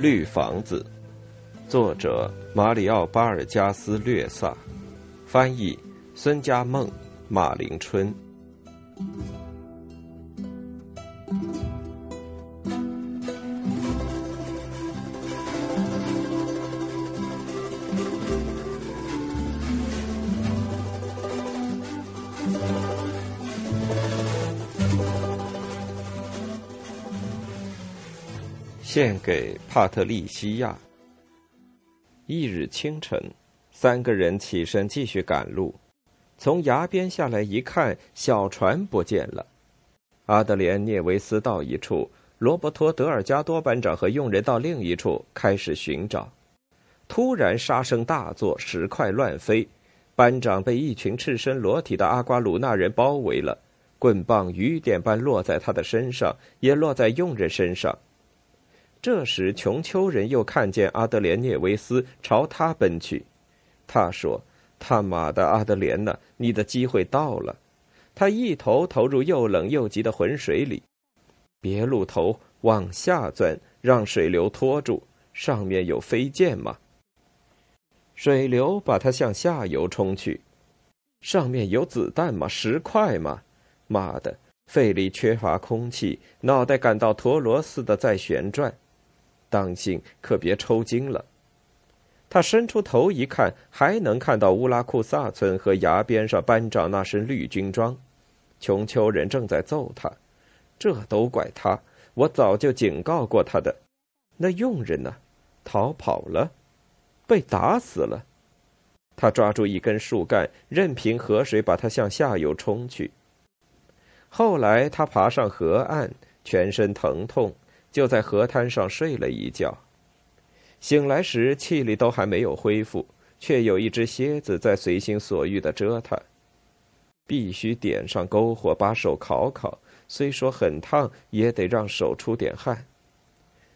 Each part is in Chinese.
绿房子，作者马里奥·巴尔加斯略萨，翻译孙家梦、马林春。献给帕特利西亚。一日清晨，三个人起身继续赶路。从崖边下来一看，小船不见了。阿德莲涅维斯到一处，罗伯托德尔加多班长和佣人到另一处开始寻找。突然，杀声大作，石块乱飞，班长被一群赤身裸体的阿瓜鲁纳人包围了，棍棒雨点般落在他的身上，也落在佣人身上。这时，琼丘人又看见阿德莲涅维斯朝他奔去。他说：“他妈的，阿德莲呐，你的机会到了！”他一头投入又冷又急的浑水里，别露头，往下钻，让水流拖住。上面有飞剑吗？水流把他向下游冲去。上面有子弹吗？石块吗？妈的，肺里缺乏空气，脑袋感到陀螺似的在旋转。当心，可别抽筋了。他伸出头一看，还能看到乌拉库萨村和崖边上班长那身绿军装。穷丘人正在揍他，这都怪他！我早就警告过他的。那佣人呢？逃跑了，被打死了。他抓住一根树干，任凭河水把他向下游冲去。后来他爬上河岸，全身疼痛。就在河滩上睡了一觉，醒来时气力都还没有恢复，却有一只蝎子在随心所欲的蛰他。必须点上篝火，把手烤烤，虽说很烫，也得让手出点汗。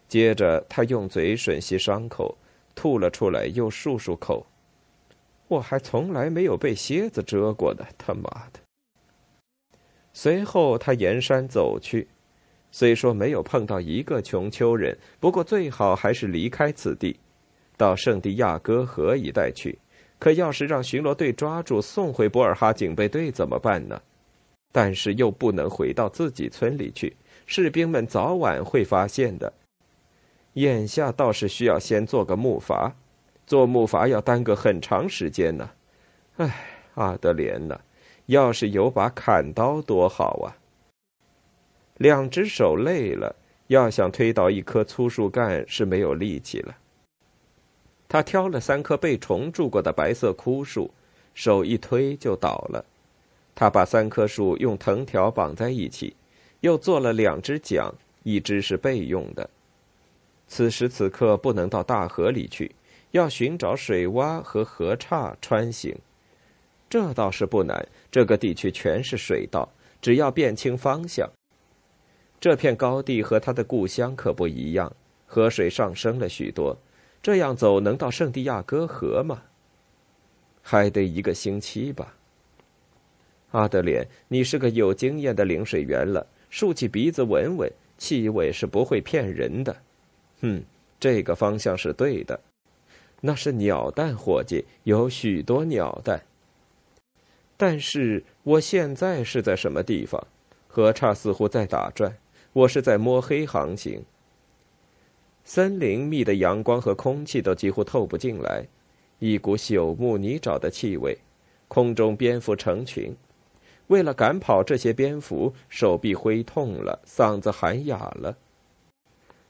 接着他用嘴吮吸伤口，吐了出来，又漱漱口。我还从来没有被蝎子蛰过呢，他妈的！随后他沿山走去。虽说没有碰到一个穷丘人，不过最好还是离开此地，到圣地亚哥河一带去。可要是让巡逻队抓住，送回博尔哈警备队怎么办呢？但是又不能回到自己村里去，士兵们早晚会发现的。眼下倒是需要先做个木筏，做木筏要耽搁很长时间呢。唉，阿德莲呐，要是有把砍刀多好啊！两只手累了，要想推倒一棵粗树干是没有力气了。他挑了三棵被虫蛀过的白色枯树，手一推就倒了。他把三棵树用藤条绑在一起，又做了两只桨，一只是备用的。此时此刻不能到大河里去，要寻找水洼和河岔穿行。这倒是不难，这个地区全是水道，只要辨清方向。这片高地和他的故乡可不一样，河水上升了许多。这样走能到圣地亚哥河吗？还得一个星期吧。阿德莲，你是个有经验的领水员了，竖起鼻子闻闻，气味是不会骗人的。哼，这个方向是对的。那是鸟蛋，伙计，有许多鸟蛋。但是我现在是在什么地方？河岔似乎在打转。我是在摸黑航行。森林密的阳光和空气都几乎透不进来，一股朽木泥沼的气味。空中蝙蝠成群，为了赶跑这些蝙蝠，手臂挥痛了，嗓子喊哑了。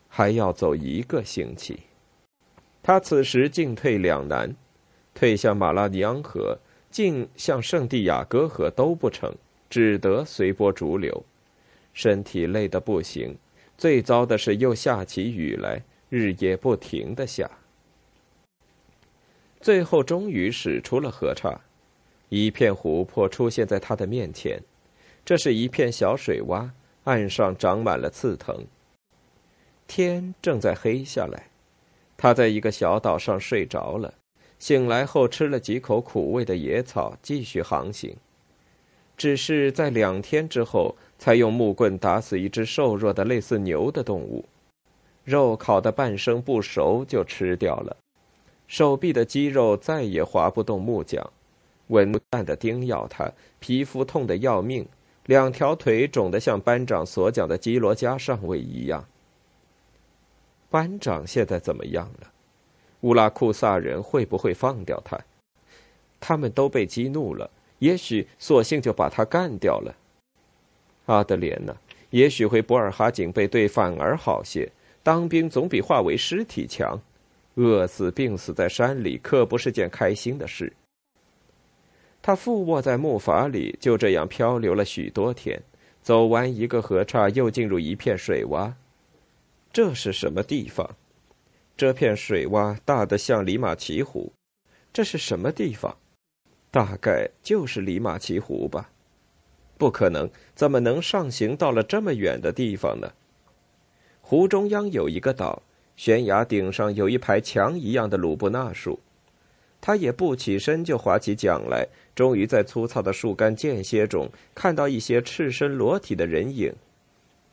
还要走一个星期。他此时进退两难，退向马拉尼昂河，进向圣地亚哥河都不成，只得随波逐流。身体累得不行，最糟的是又下起雨来，日夜不停的下。最后终于驶出了河岔，一片湖泊出现在他的面前。这是一片小水洼，岸上长满了刺藤。天正在黑下来，他在一个小岛上睡着了。醒来后吃了几口苦味的野草，继续航行。只是在两天之后。才用木棍打死一只瘦弱的类似牛的动物，肉烤得半生不熟就吃掉了，手臂的肌肉再也划不动木桨，蚊蛋的叮咬他，皮肤痛得要命，两条腿肿得像班长所讲的基罗加上尉一样。班长现在怎么样了？乌拉库萨人会不会放掉他？他们都被激怒了，也许索性就把他干掉了。阿德莲呢？也许回博尔哈警备队反而好些。当兵总比化为尸体强，饿死、病死在山里可不是件开心的事。他附卧在木筏里，就这样漂流了许多天，走完一个河岔，又进入一片水洼。这是什么地方？这片水洼大得像里马奇湖。这是什么地方？大概就是里马奇湖吧。不可能，怎么能上行到了这么远的地方呢？湖中央有一个岛，悬崖顶上有一排墙一样的鲁布纳树。他也不起身就划起桨来，终于在粗糙的树干间歇中看到一些赤身裸体的人影。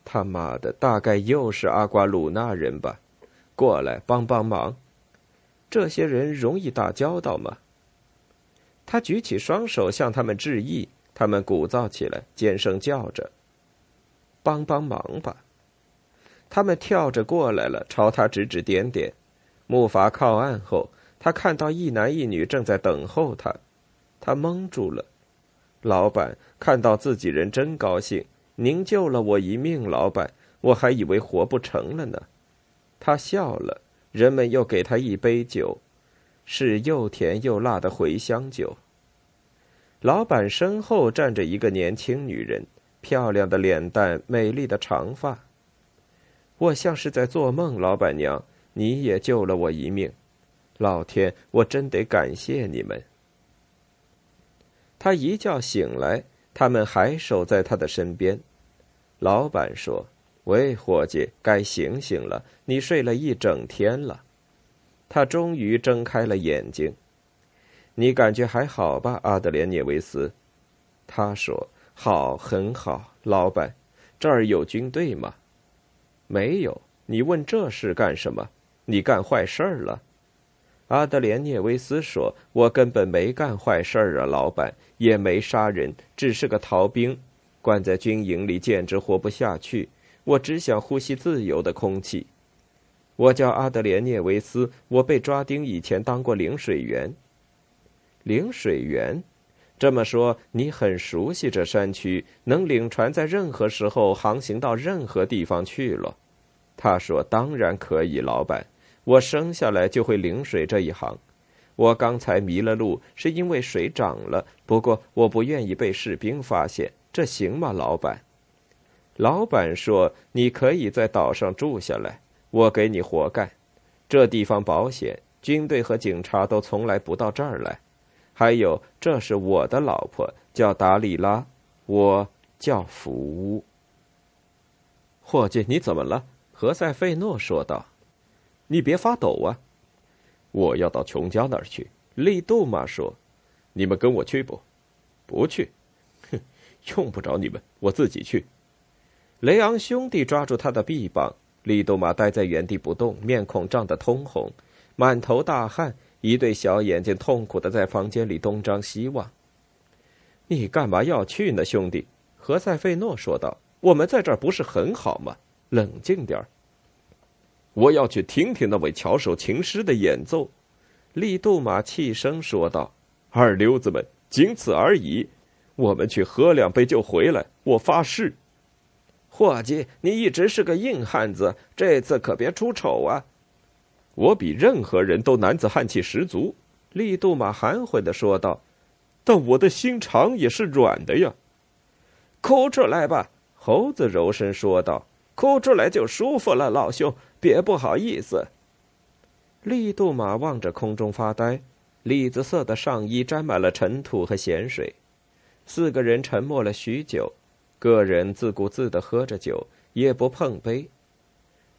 他妈的，大概又是阿瓜鲁纳人吧？过来帮帮忙！这些人容易打交道吗？他举起双手向他们致意，他们鼓噪起来，尖声叫着：“帮帮忙吧！”他们跳着过来了，朝他指指点点。木筏靠岸后，他看到一男一女正在等候他，他蒙住了。老板看到自己人真高兴，您救了我一命，老板，我还以为活不成了呢。他笑了，人们又给他一杯酒，是又甜又辣的茴香酒。老板身后站着一个年轻女人，漂亮的脸蛋，美丽的长发。我像是在做梦，老板娘，你也救了我一命，老天，我真得感谢你们。他一觉醒来，他们还守在他的身边。老板说：“喂，伙计，该醒醒了，你睡了一整天了。”他终于睁开了眼睛。你感觉还好吧，阿德莲涅维斯？他说：“好，很好，老板，这儿有军队吗？”没有，你问这事干什么？你干坏事儿了？阿德莲涅维斯说：“我根本没干坏事儿啊，老板，也没杀人，只是个逃兵，关在军营里简直活不下去。我只想呼吸自由的空气。我叫阿德莲涅维斯，我被抓丁以前当过领水员。领水员，这么说你很熟悉这山区，能领船在任何时候航行到任何地方去了。”他说：“当然可以，老板，我生下来就会领水这一行。我刚才迷了路，是因为水涨了。不过我不愿意被士兵发现，这行吗，老板？”老板说：“你可以在岛上住下来，我给你活干。这地方保险，军队和警察都从来不到这儿来。还有，这是我的老婆，叫达里拉，我叫福乌。伙计，你怎么了？”何塞费诺说道：“你别发抖啊！我要到琼家那儿去。”利杜玛说：“你们跟我去不？不去？哼，用不着你们，我自己去。”雷昂兄弟抓住他的臂膀，利杜玛呆在原地不动，面孔涨得通红，满头大汗，一对小眼睛痛苦的在房间里东张西望。“你干嘛要去呢，兄弟？”何塞费诺说道，“我们在这儿不是很好吗？冷静点儿。”我要去听听那位巧手琴师的演奏，利杜马气声说道：“二流子们，仅此而已。我们去喝两杯就回来，我发誓。”伙计，你一直是个硬汉子，这次可别出丑啊！我比任何人都男子汉气十足，利杜马含混的说道：“但我的心肠也是软的呀。”哭出来吧，猴子柔声说道：“哭出来就舒服了，老兄。”别不好意思。利杜马望着空中发呆，栗子色的上衣沾满了尘土和咸水。四个人沉默了许久，个人自顾自的喝着酒，也不碰杯。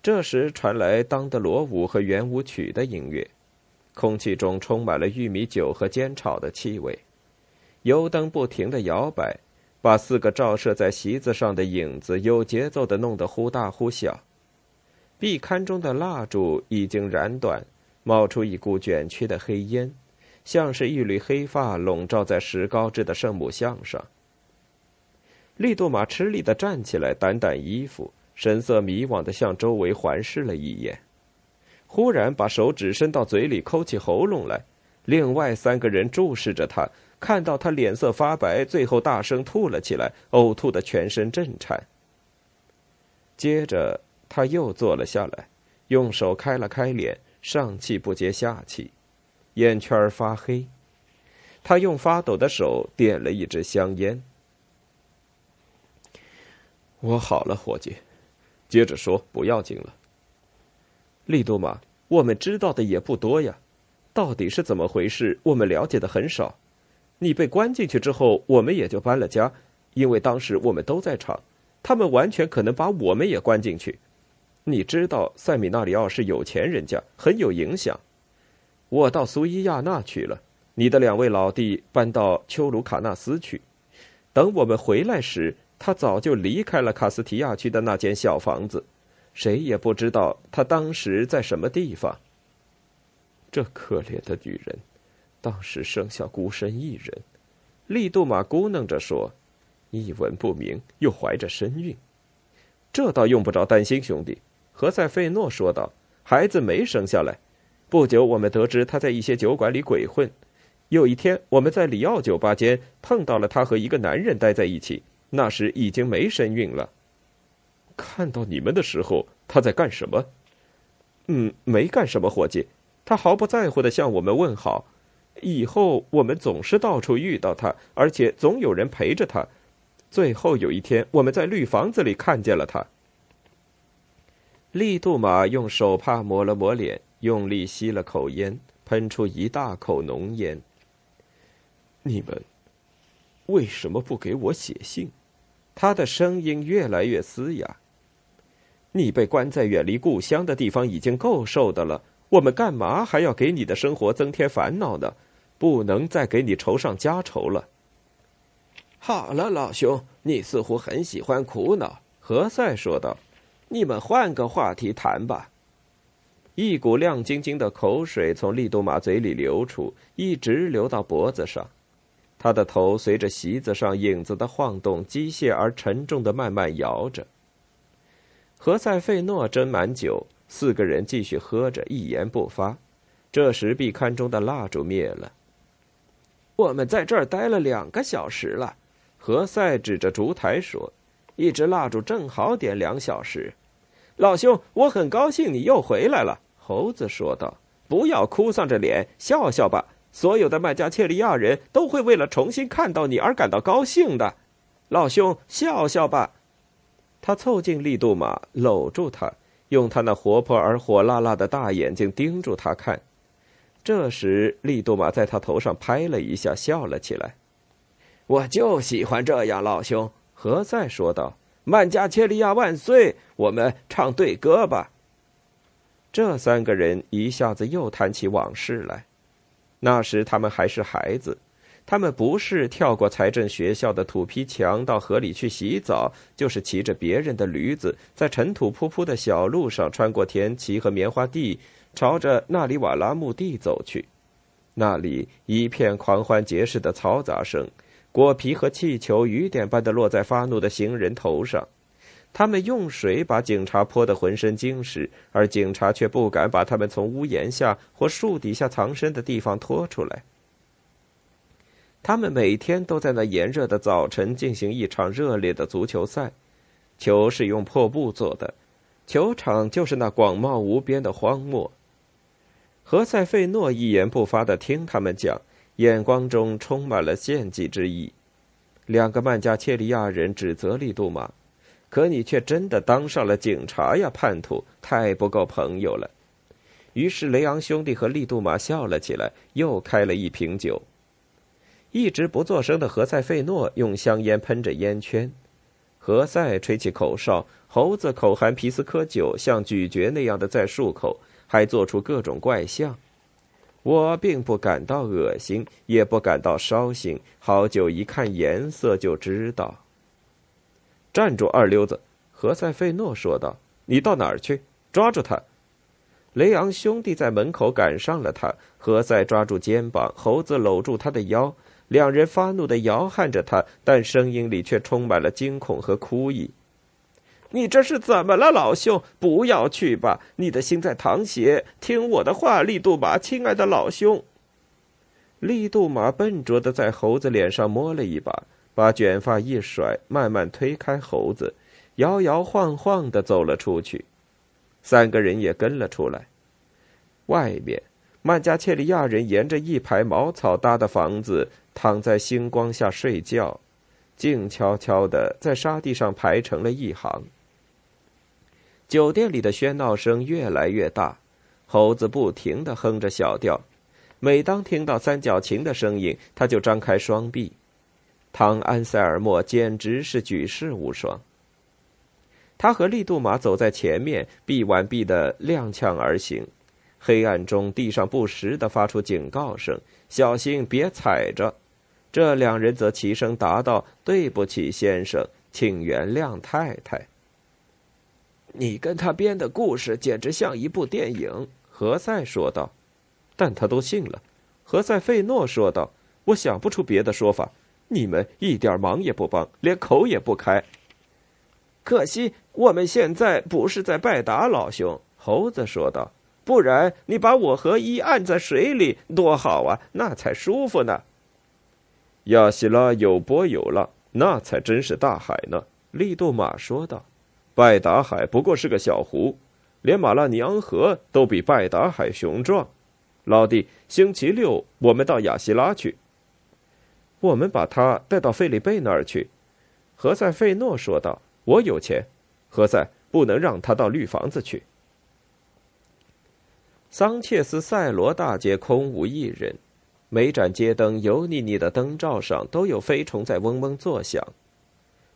这时传来当的罗舞和圆舞曲的音乐，空气中充满了玉米酒和煎炒的气味。油灯不停的摇摆，把四个照射在席子上的影子有节奏的弄得忽大忽小。壁龛中的蜡烛已经燃断，冒出一股卷曲的黑烟，像是一缕黑发笼罩在石膏制的圣母像上。利杜马吃力的站起来，掸掸衣服，神色迷惘的向周围环视了一眼，忽然把手指伸到嘴里抠起喉咙来。另外三个人注视着他，看到他脸色发白，最后大声吐了起来，呕吐的全身震颤。接着他又坐了下来，用手开了开脸，上气不接下气，眼圈发黑。他用发抖的手点了一支香烟。我好了，伙计，接着说，不要紧了。利多玛，我们知道的也不多呀，到底是怎么回事？我们了解的很少。你被关进去之后，我们也就搬了家，因为当时我们都在场，他们完全可能把我们也关进去。你知道，塞米纳里奥是有钱人家，很有影响。我到苏伊亚那去了，你的两位老弟搬到丘卢卡纳斯去。等我们回来时。他早就离开了卡斯提亚区的那间小房子，谁也不知道他当时在什么地方。这可怜的女人，当时生下孤身一人，利杜马咕哝着说：“一文不名，又怀着身孕。”这倒用不着担心，兄弟。”何塞费诺说道，“孩子没生下来。不久，我们得知他在一些酒馆里鬼混。有一天，我们在里奥酒吧间碰到了他和一个男人待在一起。”那时已经没身孕了。看到你们的时候，他在干什么？嗯，没干什么，伙计。他毫不在乎的向我们问好。以后我们总是到处遇到他，而且总有人陪着他。最后有一天，我们在绿房子里看见了他。利杜马用手帕抹了抹脸，用力吸了口烟，喷出一大口浓烟。你们为什么不给我写信？他的声音越来越嘶哑。你被关在远离故乡的地方已经够受的了，我们干嘛还要给你的生活增添烦恼呢？不能再给你愁上加愁了。好了，老兄，你似乎很喜欢苦恼。”何塞说道，“你们换个话题谈吧。”一股亮晶晶的口水从利杜马嘴里流出，一直流到脖子上。他的头随着席子上影子的晃动，机械而沉重的慢慢摇着。何塞费诺斟满酒，四个人继续喝着，一言不发。这时，壁龛中的蜡烛灭了。我们在这儿待了两个小时了，何塞指着烛台说：“一支蜡烛正好点两小时。”老兄，我很高兴你又回来了。”猴子说道，“不要哭丧着脸，笑笑吧。”所有的麦加切利亚人都会为了重新看到你而感到高兴的，老兄，笑笑吧。他凑近利杜马，搂住他，用他那活泼而火辣辣的大眼睛盯住他看。这时，利杜马在他头上拍了一下，笑了起来。我就喜欢这样，老兄。何塞说道：“曼加切利亚万岁！我们唱对歌吧。”这三个人一下子又谈起往事来。那时他们还是孩子，他们不是跳过财政学校的土坯墙到河里去洗澡，就是骑着别人的驴子，在尘土扑扑的小路上穿过田畦和棉花地，朝着纳里瓦拉墓地走去。那里一片狂欢节式的嘈杂声，果皮和气球雨点般的落在发怒的行人头上。他们用水把警察泼得浑身精湿，而警察却不敢把他们从屋檐下或树底下藏身的地方拖出来。他们每天都在那炎热的早晨进行一场热烈的足球赛，球是用破布做的，球场就是那广袤无边的荒漠。何塞费诺一言不发的听他们讲，眼光中充满了献祭之意。两个曼加切利亚人指责利杜马。可你却真的当上了警察呀，叛徒！太不够朋友了。于是雷昂兄弟和利杜马笑了起来，又开了一瓶酒。一直不作声的何塞费诺用香烟喷着烟圈，何塞吹起口哨，猴子口含皮斯科酒，像咀嚼那样的在漱口，还做出各种怪相。我并不感到恶心，也不感到烧心，好酒一看颜色就知道。站住，二流子！何塞费诺说道：“你到哪儿去？抓住他！雷昂兄弟在门口赶上了他，何塞抓住肩膀，猴子搂住他的腰，两人发怒的摇撼着他，但声音里却充满了惊恐和哭意。你这是怎么了，老兄？不要去吧，你的心在淌血。听我的话，利杜马，亲爱的老兄。利杜马笨拙的在猴子脸上摸了一把，把卷发一甩，慢慢推开猴子，摇摇晃晃的走了出去。三个人也跟了出来。外面，曼加切利亚人沿着一排茅草搭的房子，躺在星光下睡觉，静悄悄的在沙地上排成了一行。酒店里的喧闹声越来越大，猴子不停的哼着小调。每当听到三角琴的声音，他就张开双臂。唐安塞尔莫简直是举世无双。他和利杜马走在前面，臂挽臂的踉跄而行。黑暗中，地上不时的发出警告声：“小心，别踩着。”这两人则齐声答道：“对不起，先生，请原谅太太。”你跟他编的故事简直像一部电影，何塞说道。但他都信了。何塞费诺说道：“我想不出别的说法。你们一点忙也不帮，连口也不开。”可惜我们现在不是在拜达，老兄。猴子说道：“不然你把我和伊按在水里多好啊，那才舒服呢。”亚西拉有波有浪，那才真是大海呢。利杜马说道：“拜达海不过是个小湖，连马拉尼昂河都比拜达海雄壮。”老弟，星期六我们到亚西拉去。我们把他带到费利贝那儿去。”何塞费诺说道。我有钱，何塞不能让他到绿房子去。桑切斯塞罗大街空无一人，每盏街灯油腻腻的灯罩上都有飞虫在嗡嗡作响。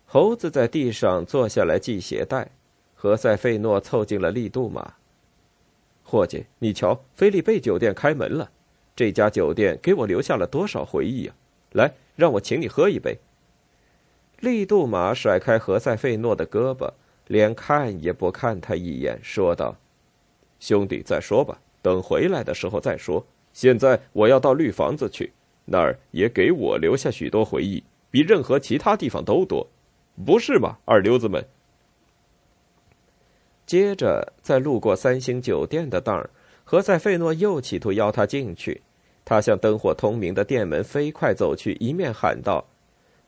猴子在地上坐下来系鞋带，何塞费诺凑近了利杜马。伙计，你瞧，菲利贝酒店开门了，这家酒店给我留下了多少回忆啊！来，让我请你喝一杯。利杜马甩开何塞费诺的胳膊，连看也不看他一眼，说道：“兄弟，再说吧，等回来的时候再说。现在我要到绿房子去，那儿也给我留下许多回忆，比任何其他地方都多，不是吗，二流子们？”接着，在路过三星酒店的当儿，何塞费诺又企图邀他进去。他向灯火通明的店门飞快走去，一面喊道。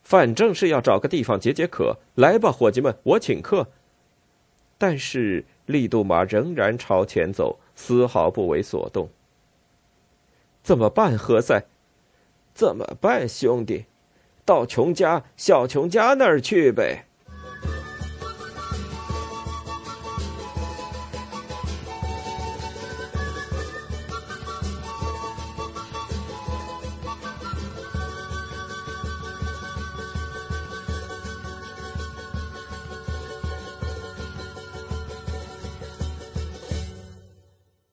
反正是要找个地方解解渴，来吧，伙计们，我请客。但是利杜马仍然朝前走，丝毫不为所动。怎么办，何塞？怎么办，兄弟？到琼家、小琼家那儿去呗。